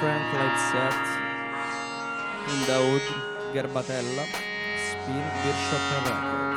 Frank Live Set, Indaud, Garbatella, Spin, Records. Thank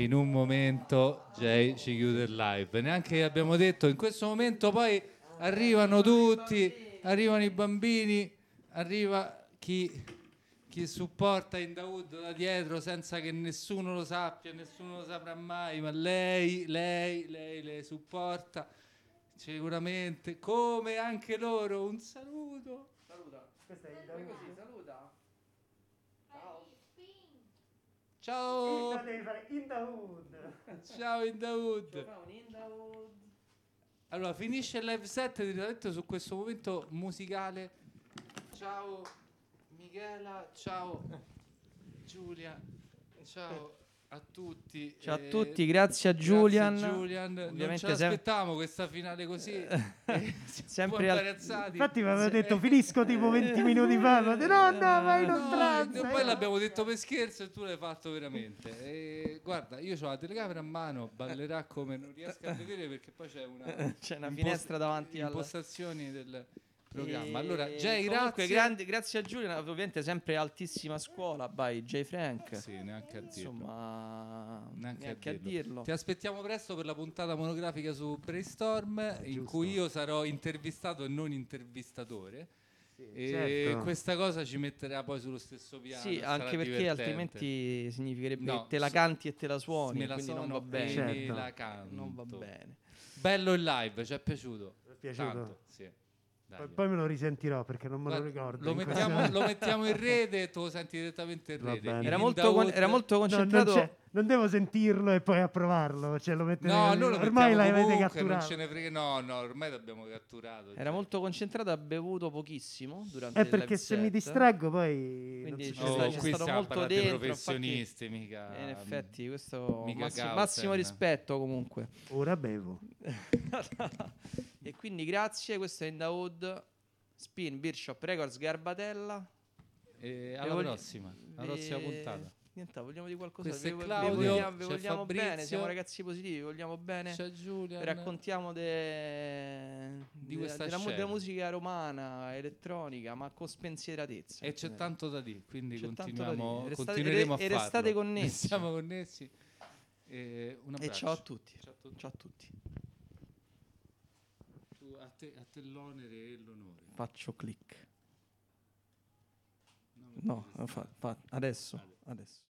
e in un momento Jay ci chiude il live. Neanche abbiamo detto, in questo momento poi arrivano tutti, arrivano i bambini, arriva chi, chi supporta Indaud da dietro senza che nessuno lo sappia, nessuno lo saprà mai, ma lei, lei, lei le supporta sicuramente, come anche loro. Un saluto. Saluta. Questa è così, saluta. Ciao. In the hood. Ciao Indaud. Allora, finisce il live set direttamente su questo momento musicale. Ciao Michela, ciao Giulia, ciao a tutti. Ciao a eh, tutti, grazie a Julian. Grazie Julian. non Ovviamente ce sem- l'aspettavamo questa finale così. eh, siamo Sempre al-. Infatti mi aveva detto finisco tipo 20 minuti fa, ma ho detto, no, no, vai non No, tranza. poi l'abbiamo detto per scherzo e tu l'hai fatto veramente. E guarda, io ho la telecamera a mano, ballerà come non riesco a vedere perché poi c'è una, C'è una impost- finestra davanti al impostazioni del programma. E Allora, Jay, comunque, grazie. grandi- grazie a Giulian, ovviamente sempre altissima scuola, by J. Frank. Sì, neanche a dirlo. Insomma, Neanche, neanche, a, a dirlo. dirlo. Ti aspettiamo presto per la puntata monografica su Brainstorm, in Giusto. cui io sarò intervistato e non intervistatore. e certo. questa cosa ci metterà poi sullo stesso piano. Sì, anche perché divertente. altrimenti significherebbe No, che te la canti e te la suoni, Me la quindi non va bene. e Certo. me la canto. Non va bene. Bello il live, ci è piaciuto. Mi è piaciuto. Tanto, sì. Dai. Poi, poi me lo risentirò perché non me lo ricordo. Lo mettiamo, lo mettiamo in rete e tu lo senti direttamente in rete. Era molto, con- era molto No, concentrato. c'è- non devo sentirlo e poi approvarlo. Cioè, lo mettete No, noi lo ormai l'avete non catturato. ce ne frega. No, no, ormai l'abbiamo catturato. Era cioè. molto concentrato, ha bevuto pochissimo durante È perché se mi distraggo poi non Quindi c'è Oh, c'è stato stiamo molto dentro, professionisti, mica... E in effetti, questo mica massi- massimo rispetto comunque. Ora bevo. e quindi grazie, questo è Indaud, Spin, Beershop Records, Garbatella. E E alla vogli- prossima, alla prossima e- puntata. Niente, vogliamo di qualcosa? Questo è Vi- vi Claudio, vogliamo, vi vogliamo bene, siamo ragazzi positivi, vi vogliamo bene. C'è Giulia. Raccontiamo de- Di de- questa della, della musica romana, elettronica, ma con spensieratezza. E c'è genere. tanto da dire, quindi C'è tanto da continuiamo, dire. Restate- continueremo e- a e farlo. restate connessi. Siamo connessi. E, E ciao a tutti. Ciao a tutti. Ciao a tutti. Tu- a, te, a te l'onere e l'onore. Faccio click. No, fa- fa- adesso, adesso.